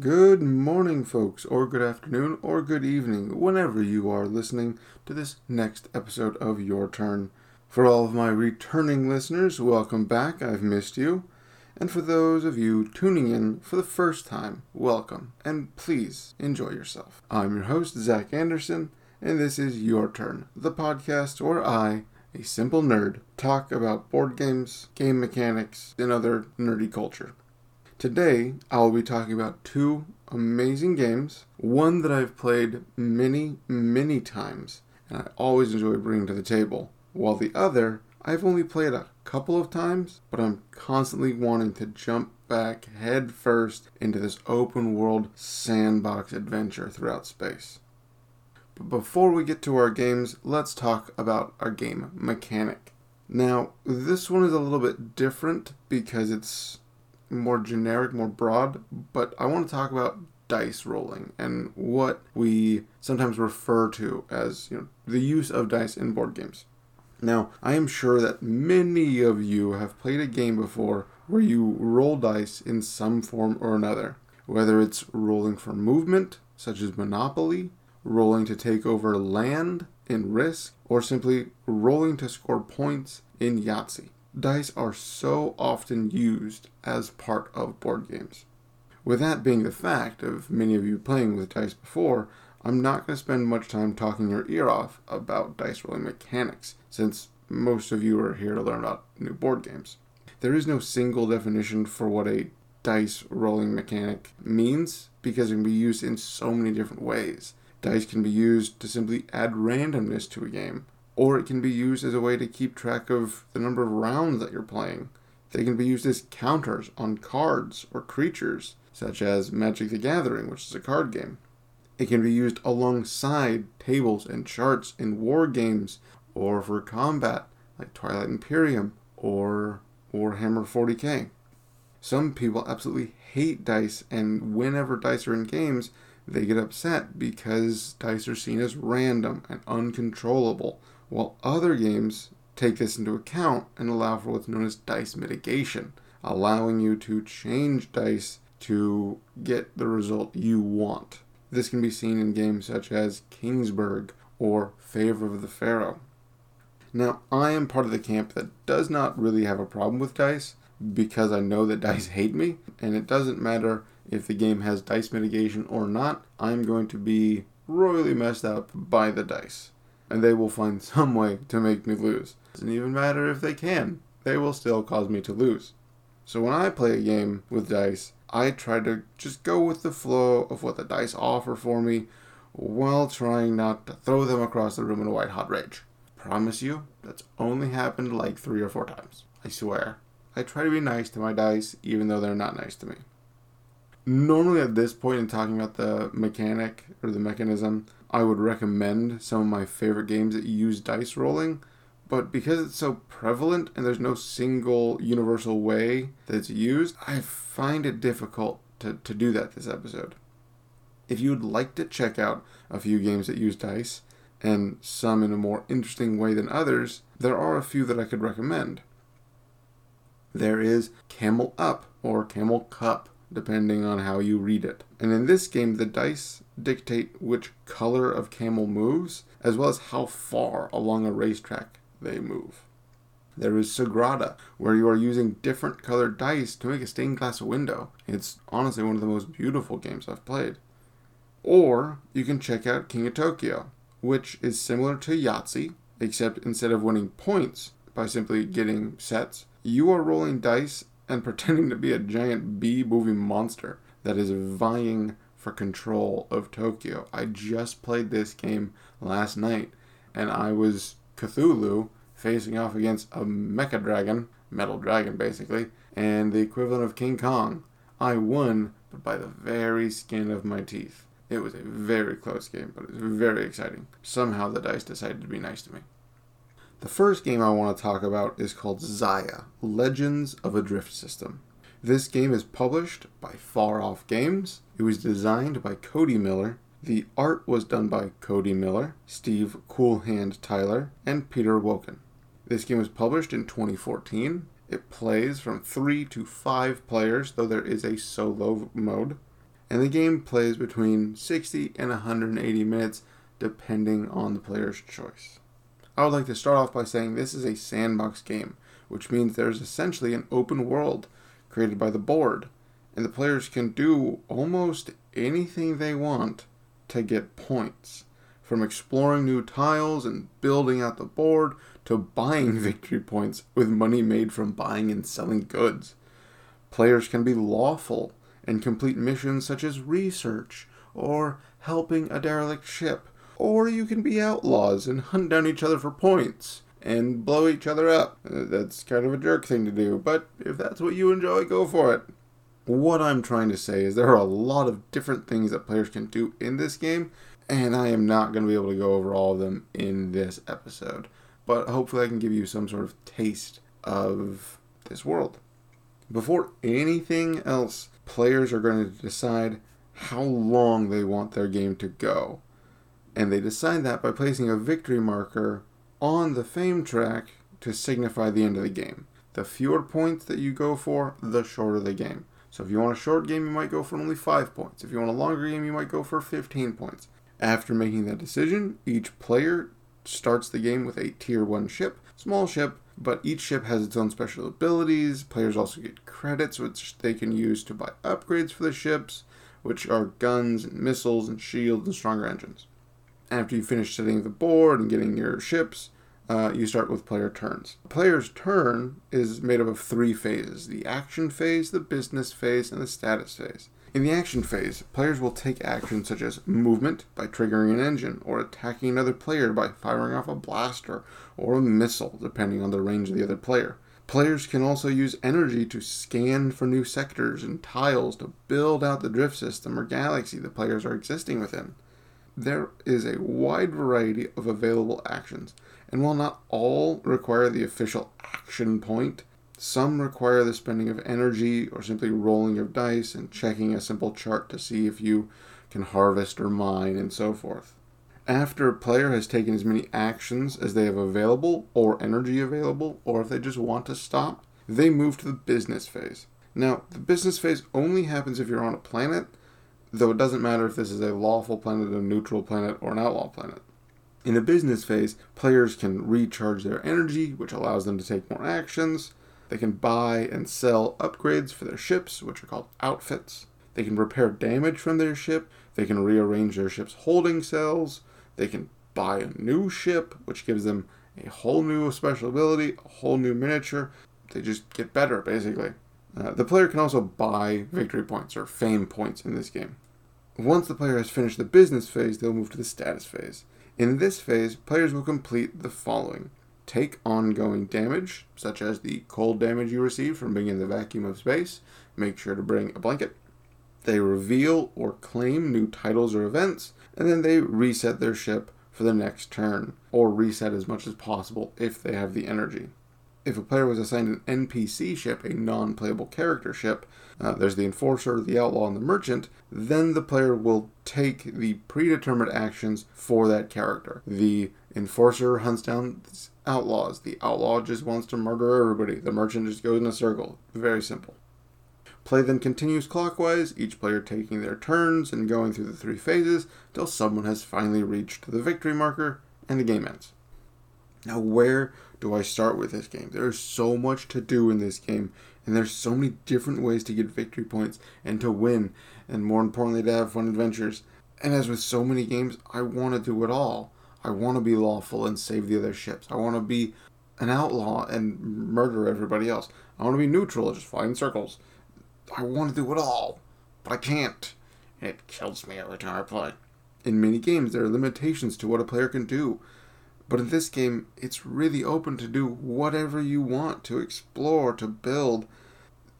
Good morning, folks, or good afternoon, or good evening, whenever you are listening to this next episode of Your Turn. For all of my returning listeners, welcome back. I've missed you. And for those of you tuning in for the first time, welcome, and please enjoy yourself. I'm your host, Zach Anderson, and this is Your Turn, the podcast where I, a simple nerd, talk about board games, game mechanics, and other nerdy culture. Today, I'll be talking about two amazing games, one that I've played many, many times, and I always enjoy bringing to the table, while the other I've only played a couple of times, but I'm constantly wanting to jump back head first into this open world sandbox adventure throughout space. But before we get to our games, let's talk about our game mechanic. Now, this one is a little bit different because it's more generic, more broad, but I want to talk about dice rolling and what we sometimes refer to as, you know, the use of dice in board games. Now, I am sure that many of you have played a game before where you roll dice in some form or another, whether it's rolling for movement, such as Monopoly, rolling to take over land in Risk, or simply rolling to score points in Yahtzee dice are so often used as part of board games. With that being the fact of many of you playing with dice before, I'm not going to spend much time talking your ear off about dice rolling mechanics, since most of you are here to learn about new board games. There is no single definition for what a dice rolling mechanic means because it can be used in so many different ways. Dice can be used to simply add randomness to a game, or it can be used as a way to keep track of the number of rounds that you're playing. They can be used as counters on cards or creatures, such as Magic the Gathering, which is a card game. It can be used alongside tables and charts in war games or for combat, like Twilight Imperium or Warhammer 40k. Some people absolutely hate dice, and whenever dice are in games, they get upset because dice are seen as random and uncontrollable, while other games take this into account and allow for what's known as dice mitigation, allowing you to change dice to get the result you want. This can be seen in games such as Kingsburg or Favor of the Pharaoh. Now, I am part of the camp that does not really have a problem with dice because I know that dice hate me, and it doesn't matter if the game has dice mitigation or not, I'm going to be royally messed up by the dice and they will find some way to make me lose. It doesn't even matter if they can, they will still cause me to lose. So when I play a game with dice, I try to just go with the flow of what the dice offer for me while trying not to throw them across the room in a white hot rage. Promise you, that's only happened like three or four times. I swear. I try to be nice to my dice even though they're not nice to me. Normally, at this point in talking about the mechanic or the mechanism, I would recommend some of my favorite games that use dice rolling. But because it's so prevalent and there's no single universal way that it's used, I find it difficult to, to do that this episode. If you would like to check out a few games that use dice, and some in a more interesting way than others, there are a few that I could recommend. There is Camel Up or Camel Cup, depending on how you read it. And in this game, the dice dictate which color of camel moves, as well as how far along a racetrack they move. There is Sagrada, where you are using different colored dice to make a stained glass window. It's honestly one of the most beautiful games I've played. Or you can check out King of Tokyo, which is similar to Yahtzee, except instead of winning points by simply getting sets, you are rolling dice and pretending to be a giant B movie monster that is vying for control of Tokyo. I just played this game last night and I was Cthulhu facing off against a mecha dragon, metal dragon basically, and the equivalent of King Kong. I won, but by the very skin of my teeth. It was a very close game, but it was very exciting. Somehow the dice decided to be nice to me. The first game I want to talk about is called Xia Legends of a Drift System. This game is published by Far Off Games. It was designed by Cody Miller. The art was done by Cody Miller, Steve Coolhand Tyler, and Peter Wocken. This game was published in 2014. It plays from 3 to 5 players, though there is a solo mode. and the game plays between 60 and 180 minutes depending on the player's choice. I would like to start off by saying this is a sandbox game, which means there's essentially an open world created by the board, and the players can do almost anything they want to get points. From exploring new tiles and building out the board to buying victory points with money made from buying and selling goods. Players can be lawful and complete missions such as research or helping a derelict ship, or you can be outlaws and hunt down each other for points and blow each other up. Uh, that's kind of a jerk thing to do, but if that's what you enjoy, go for it. What I'm trying to say is there are a lot of different things that players can do in this game, and I am not going to be able to go over all of them in this episode. But hopefully, I can give you some sort of taste of this world. Before anything else, players are going to decide how long they want their game to go. And they decide that by placing a victory marker on the fame track to signify the end of the game. The fewer points that you go for, the shorter the game. So if you want a short game, you might go for only 5 points. If you want a longer game, you might go for 15 points. After making that decision, each player starts the game with a tier 1 ship, small ship, but each ship has its own special abilities. Players also get credits, which they can use to buy upgrades for the ships, which are guns and missiles and shields and stronger engines. After you finish setting the board and getting your ships, uh, you start with player turns. A player's turn is made up of three phases the action phase, the business phase, and the status phase. In the action phase, players will take actions such as movement by triggering an engine, or attacking another player by firing off a blaster or a missile, depending on the range of the other player. Players can also use energy to scan for new sectors and tiles to build out the drift system or galaxy the players are existing within there is a wide variety of available actions, and while not all require the official action point, some require the spending of energy or simply rolling of dice and checking a simple chart to see if you can harvest or mine and so forth. After a player has taken as many actions as they have available or energy available, or if they just want to stop, they move to the business phase. Now, the business phase only happens if you're on a planet though it doesn't matter if this is a lawful planet, a neutral planet, or an outlaw planet. In a business phase, players can recharge their energy, which allows them to take more actions. They can buy and sell upgrades for their ships, which are called outfits. They can repair damage from their ship. They can rearrange their ship's holding cells. They can buy a new ship, which gives them a whole new special ability, a whole new miniature. They just get better, basically. Uh, the player can also buy victory points or fame points in this game. Once the player has finished the business phase, they'll move to the status phase. In this phase, players will complete the following take ongoing damage, such as the cold damage you receive from being in the vacuum of space. Make sure to bring a blanket. They reveal or claim new titles or events, and then they reset their ship for the next turn, or reset as much as possible if they have the energy if a player was assigned an NPC ship, a non playable character ship, uh, there's the Enforcer, the Outlaw, and the Merchant, then the player will take the predetermined actions for that character. The Enforcer hunts down outlaws, the Outlaw just wants to murder everybody, the Merchant just goes in a circle. Very simple. Play then continues clockwise, each player taking their turns and going through the three phases till someone has finally reached the victory marker and the game ends. Now, where do I start with this game? There's so much to do in this game, and there's so many different ways to get victory points and to win, and more importantly, to have fun adventures. And as with so many games, I want to do it all. I want to be lawful and save the other ships. I want to be an outlaw and murder everybody else. I want to be neutral and just fly in circles. I want to do it all, but I can't. It kills me every time I play. In many games, there are limitations to what a player can do. But in this game, it's really open to do whatever you want, to explore, to build.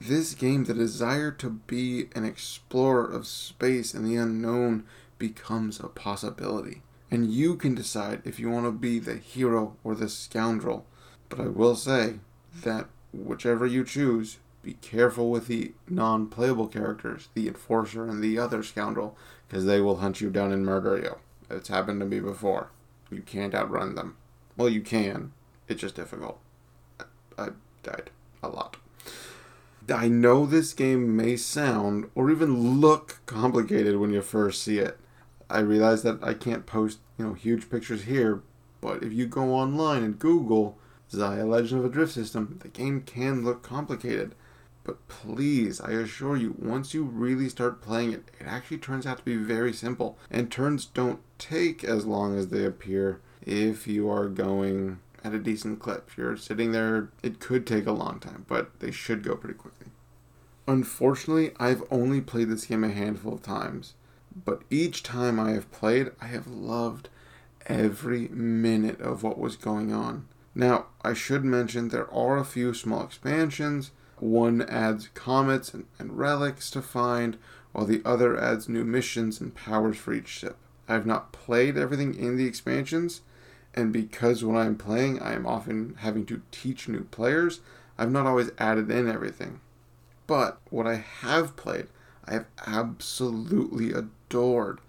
This game, the desire to be an explorer of space and the unknown becomes a possibility. And you can decide if you want to be the hero or the scoundrel. But I will say that whichever you choose, be careful with the non playable characters, the enforcer and the other scoundrel, because they will hunt you down and murder you. It's happened to me before. You can't outrun them. Well, you can. It's just difficult. I died a lot. I know this game may sound or even look complicated when you first see it. I realize that I can't post, you know, huge pictures here, but if you go online and Google Xia Legend of a Drift System, the game can look complicated. But please, I assure you, once you really start playing it, it actually turns out to be very simple. And turns don't take as long as they appear if you are going at a decent clip. If you're sitting there, it could take a long time, but they should go pretty quickly. Unfortunately, I've only played this game a handful of times, but each time I have played, I have loved every minute of what was going on. Now, I should mention there are a few small expansions. One adds comets and, and relics to find, while the other adds new missions and powers for each ship. I have not played everything in the expansions, and because when I'm playing, I am often having to teach new players, I've not always added in everything. But what I have played, I have absolutely adored.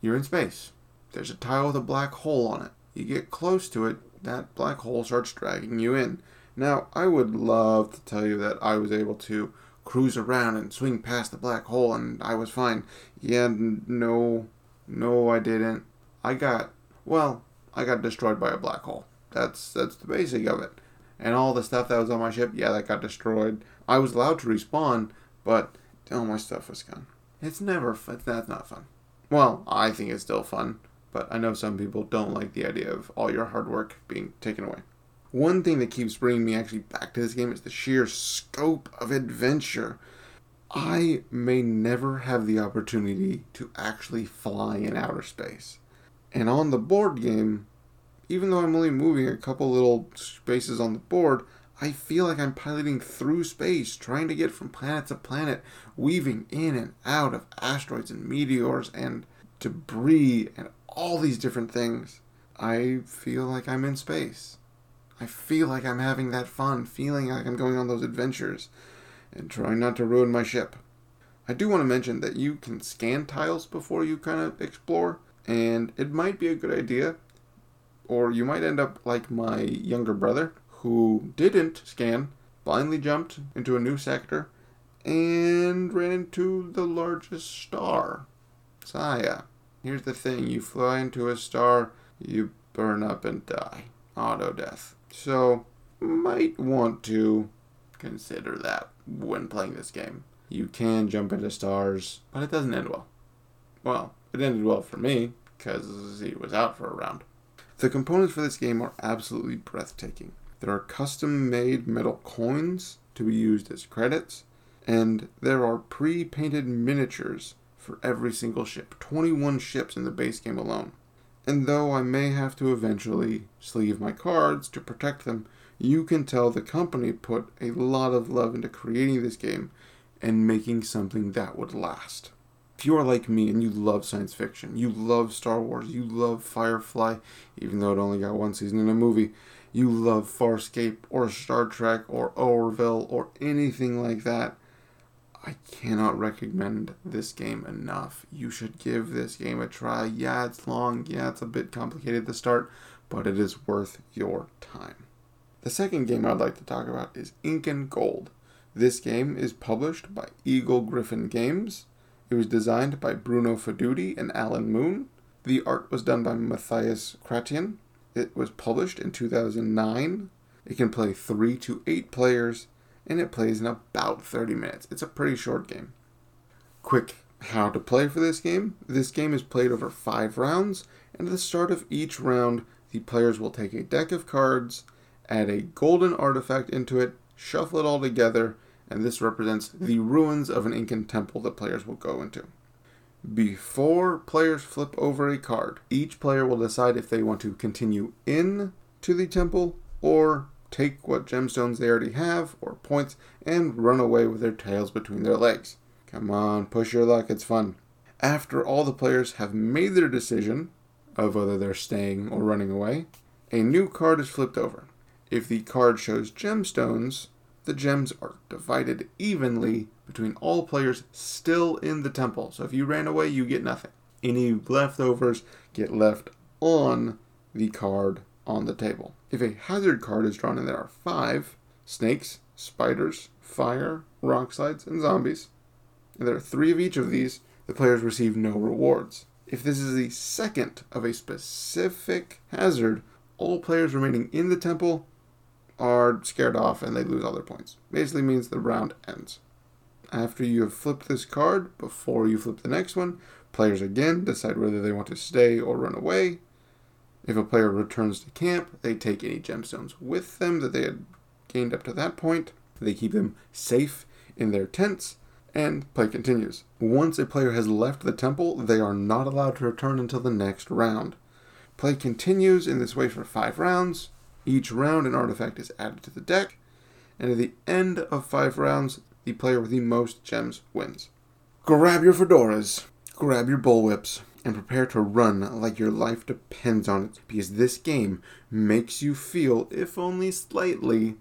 You're in space. There's a tile with a black hole on it. You get close to it, that black hole starts dragging you in. Now, I would love to tell you that I was able to cruise around and swing past the black hole and I was fine. Yeah, no, no, I didn't. I got, well, I got destroyed by a black hole. That's that's the basic of it. And all the stuff that was on my ship, yeah, that got destroyed. I was allowed to respawn, but all my stuff was gone. It's never fun. That's not fun. Well, I think it's still fun, but I know some people don't like the idea of all your hard work being taken away. One thing that keeps bringing me actually back to this game is the sheer scope of adventure. I may never have the opportunity to actually fly in outer space. And on the board game, even though I'm only moving a couple little spaces on the board, I feel like I'm piloting through space, trying to get from planet to planet, weaving in and out of asteroids and meteors and debris and all these different things. I feel like I'm in space. I feel like I'm having that fun, feeling like I'm going on those adventures, and trying not to ruin my ship. I do want to mention that you can scan tiles before you kind of explore, and it might be a good idea, or you might end up like my younger brother, who didn't scan, blindly jumped into a new sector, and ran into the largest star, Xia. Here's the thing you fly into a star, you burn up and die. Auto death. So, might want to consider that when playing this game. You can jump into stars, but it doesn't end well. Well, it ended well for me, because he was out for a round. The components for this game are absolutely breathtaking. There are custom made metal coins to be used as credits, and there are pre painted miniatures for every single ship 21 ships in the base game alone. And though I may have to eventually sleeve my cards to protect them, you can tell the company put a lot of love into creating this game and making something that would last. If you are like me and you love science fiction, you love Star Wars, you love Firefly, even though it only got one season in a movie, you love Farscape or Star Trek or Orville or anything like that, I cannot recommend this game enough. You should give this game a try. Yeah, it's long. Yeah, it's a bit complicated to start, but it is worth your time. The second game I'd like to talk about is Incan Gold. This game is published by Eagle-Gryphon Games. It was designed by Bruno Faidutti and Alan Moon. The art was done by Matthias Catrein. It was published in 2009. It can play 3 to 8 players and it plays in about 30 minutes. It's a pretty short game. Quick how to play for this game. This game is played over five rounds, and at the start of each round, the players will take a deck of cards, add a golden artifact into it, shuffle it all together, and this represents the ruins of an Incan temple that players will go into. Before players flip over a card, each player will decide if they want to continue in to the temple or take what gemstones they already have or points and run away with their tails between their legs. Come on, push your luck, it's fun. After all the players have made their decision of whether they're staying or running away, a new card is flipped over. If the card shows gemstones, the gems are divided evenly between all players still in the temple. So if you ran away, you get nothing. Any leftovers get left on the card on the table. If a hazard card is drawn and there are five snakes, spiders, fire, rock slides, and zombies. And there are three of each of these. The players receive no rewards. If this is the second of a specific hazard, all players remaining in the temple are scared off and they lose all their points. Basically means the round ends. After you have flipped this card, before you flip the next one, players again decide whether they want to stay or run away. If a player returns to camp, they take any gemstones with them that they had gained up to that point. They keep them safe in their tents, and play continues. Once a player has left the temple, they are not allowed to return until the next round. Play continues in this way for five rounds. Each round, an artifact is added to the deck, and at the end of five rounds, the player with the most gems wins. Grab your fedoras, grab your bullwhips, and prepare to run like your life depends on it, because this game makes you feel, if only slightly,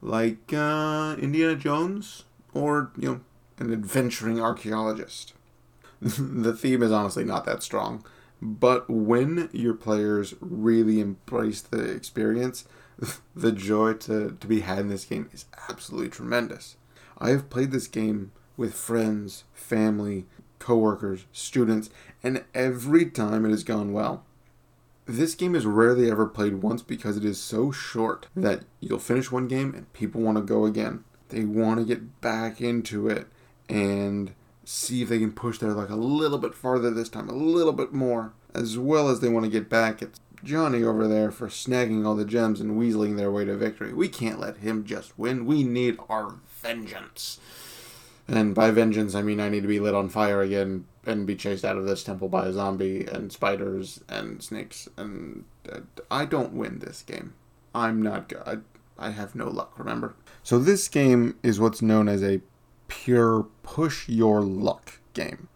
like uh, Indiana Jones or, you know, an adventuring archaeologist. the theme is honestly not that strong, but when your players really embrace the experience, the joy to, to be had in this game is absolutely tremendous. I have played this game with friends, family, coworkers, students, and every time it has gone well. This game is rarely ever played once because it is so short that you'll finish one game and people want to go again. They want to get back into it and see if they can push their luck a little bit farther this time, a little bit more, as well as they want to get back at Johnny over there for snagging all the gems and weaseling their way to victory. We can't let him just win. We need our vengeance. And by vengeance, I mean I need to be lit on fire again and be chased out of this temple by a zombie and spiders and snakes. And uh, I don't win this game. I'm not good. I, I have no luck, remember? So this game is what's known as a pure push your luck game.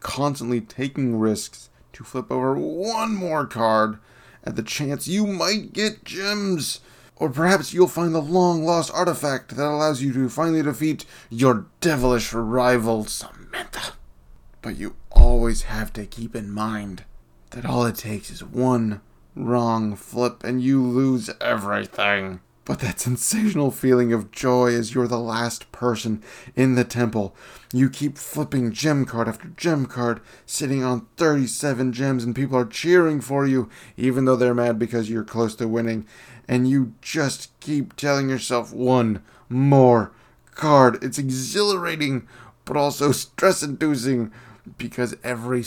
Constantly taking risks to flip over one more card at the chance you might get gems. Or perhaps you'll find the long lost artifact that allows you to finally defeat your devilish rival, Samantha. But you always have to keep in mind that all it takes is one wrong flip and you lose everything. But that sensational feeling of joy as you're the last person in the temple. You keep flipping gem card after gem card, sitting on 37 gems, and people are cheering for you, even though they're mad because you're close to winning. And you just keep telling yourself one more card. It's exhilarating, but also stress inducing because every,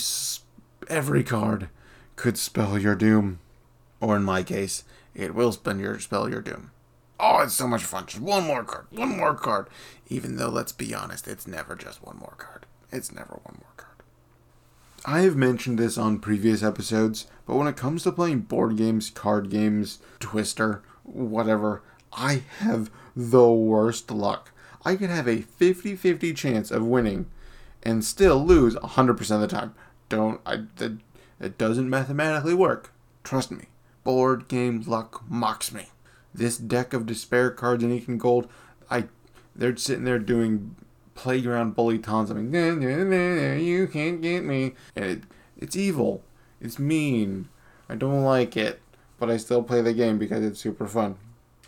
every card could spell your doom. Or in my case, it will spell your, spell your doom. Oh, it's so much fun. Just one more card. One more card. Even though, let's be honest, it's never just one more card. It's never one more card. I have mentioned this on previous episodes, but when it comes to playing board games, card games, Twister, whatever, I have the worst luck. I can have a 50 50 chance of winning and still lose 100% of the time. Don't, I, that, it doesn't mathematically work. Trust me. Board game luck mocks me this deck of despair cards in Incan Gold, I they're sitting there doing playground bully taunts. I mean, nah, nah, nah, you can't get me. And it, it's evil. It's mean. I don't like it, but I still play the game because it's super fun.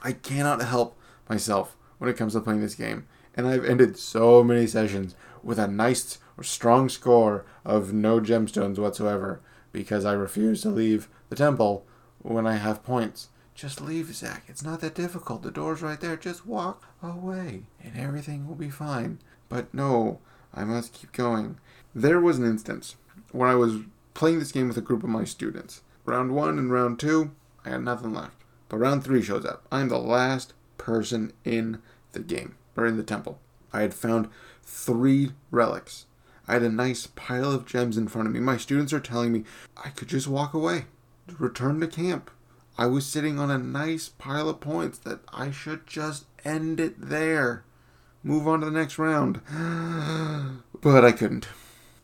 I cannot help myself when it comes to playing this game, and I've ended so many sessions with a nice or strong score of no gemstones whatsoever because I refuse to leave the temple when I have points. Just leave, Zach. It's not that difficult. The door's right there. Just walk away, and everything will be fine. But no, I must keep going. There was an instance when I was playing this game with a group of my students. Round one and round two, I had nothing left. But round three shows up. I'm the last person in the game, or in the temple. I had found three relics. I had a nice pile of gems in front of me. My students are telling me I could just walk away, return to camp. I was sitting on a nice pile of points that I should just end it there. Move on to the next round. but I couldn't.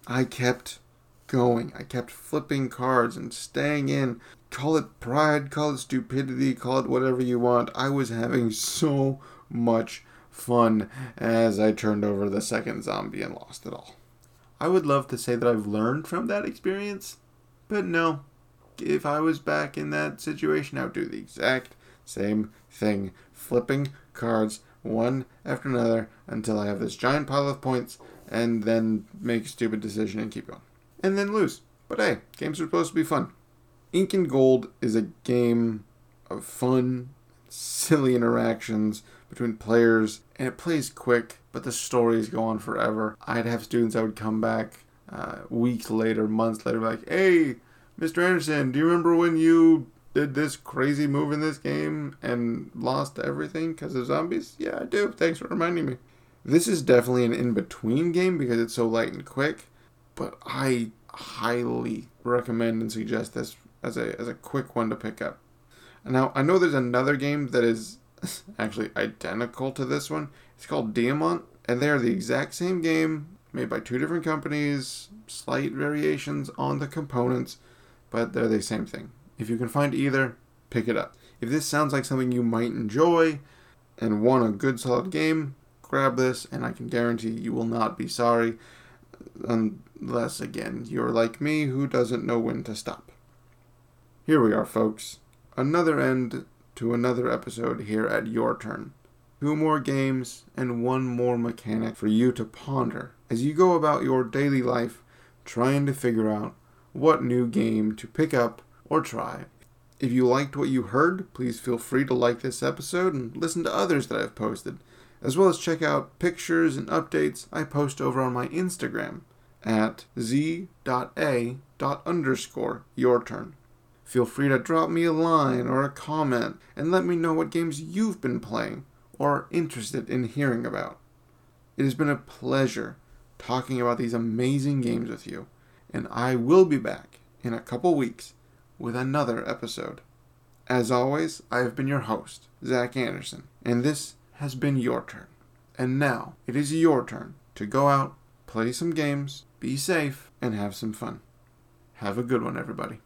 I kept going. I kept flipping cards and staying in. Call it pride, call it stupidity, call it whatever you want. I was having so much fun as I turned over the second zombie and lost it all. I would love to say that I've learned from that experience, but no, if I was back in that situation, I would do the exact same thing. Flipping cards one after another until I have this giant pile of points and then make a stupid decision and keep going. And then lose. But hey, games are supposed to be fun. Incan Gold is a game of fun, silly interactions between players, and it plays quick, but the stories go on forever. I'd have students that would come back uh, weeks later, months later, like, hey, Mr. Anderson, do you remember when you did this crazy move in this game and lost everything because of zombies? Yeah, I do. Thanks for reminding me. This is definitely an in between game because it's so light and quick, but I highly recommend and suggest this as a as a quick one to pick up. Now I know there's another game that is actually identical to this one. It's called Diamant, and they are the exact same game made by two different companies, slight variations on the components, but they're the same thing. If you can find either, pick it up. If this sounds like something you might enjoy and want a good solid game, grab this and I can guarantee you will not be sorry unless again you're like me who doesn't know when to stop. Here we are folks. Another end to another episode here at your turn. Two more games and one more mechanic for you to ponder as you go about your daily life trying to figure out what new game to pick up or try. If you liked what you heard, please feel free to like this episode and listen to others that I've posted, as well as check out pictures and updates I post over on my Instagram at z.a.underscore your turn. Feel free to drop me a line or a comment and let me know what games you've been playing or are interested in hearing about. It has been a pleasure talking about these amazing games with you, and I will be back in a couple weeks with another episode. As always, I have been your host, Zach Anderson, and this has been your turn. And now it is your turn to go out, play some games, be safe, and have some fun. Have a good one, everybody.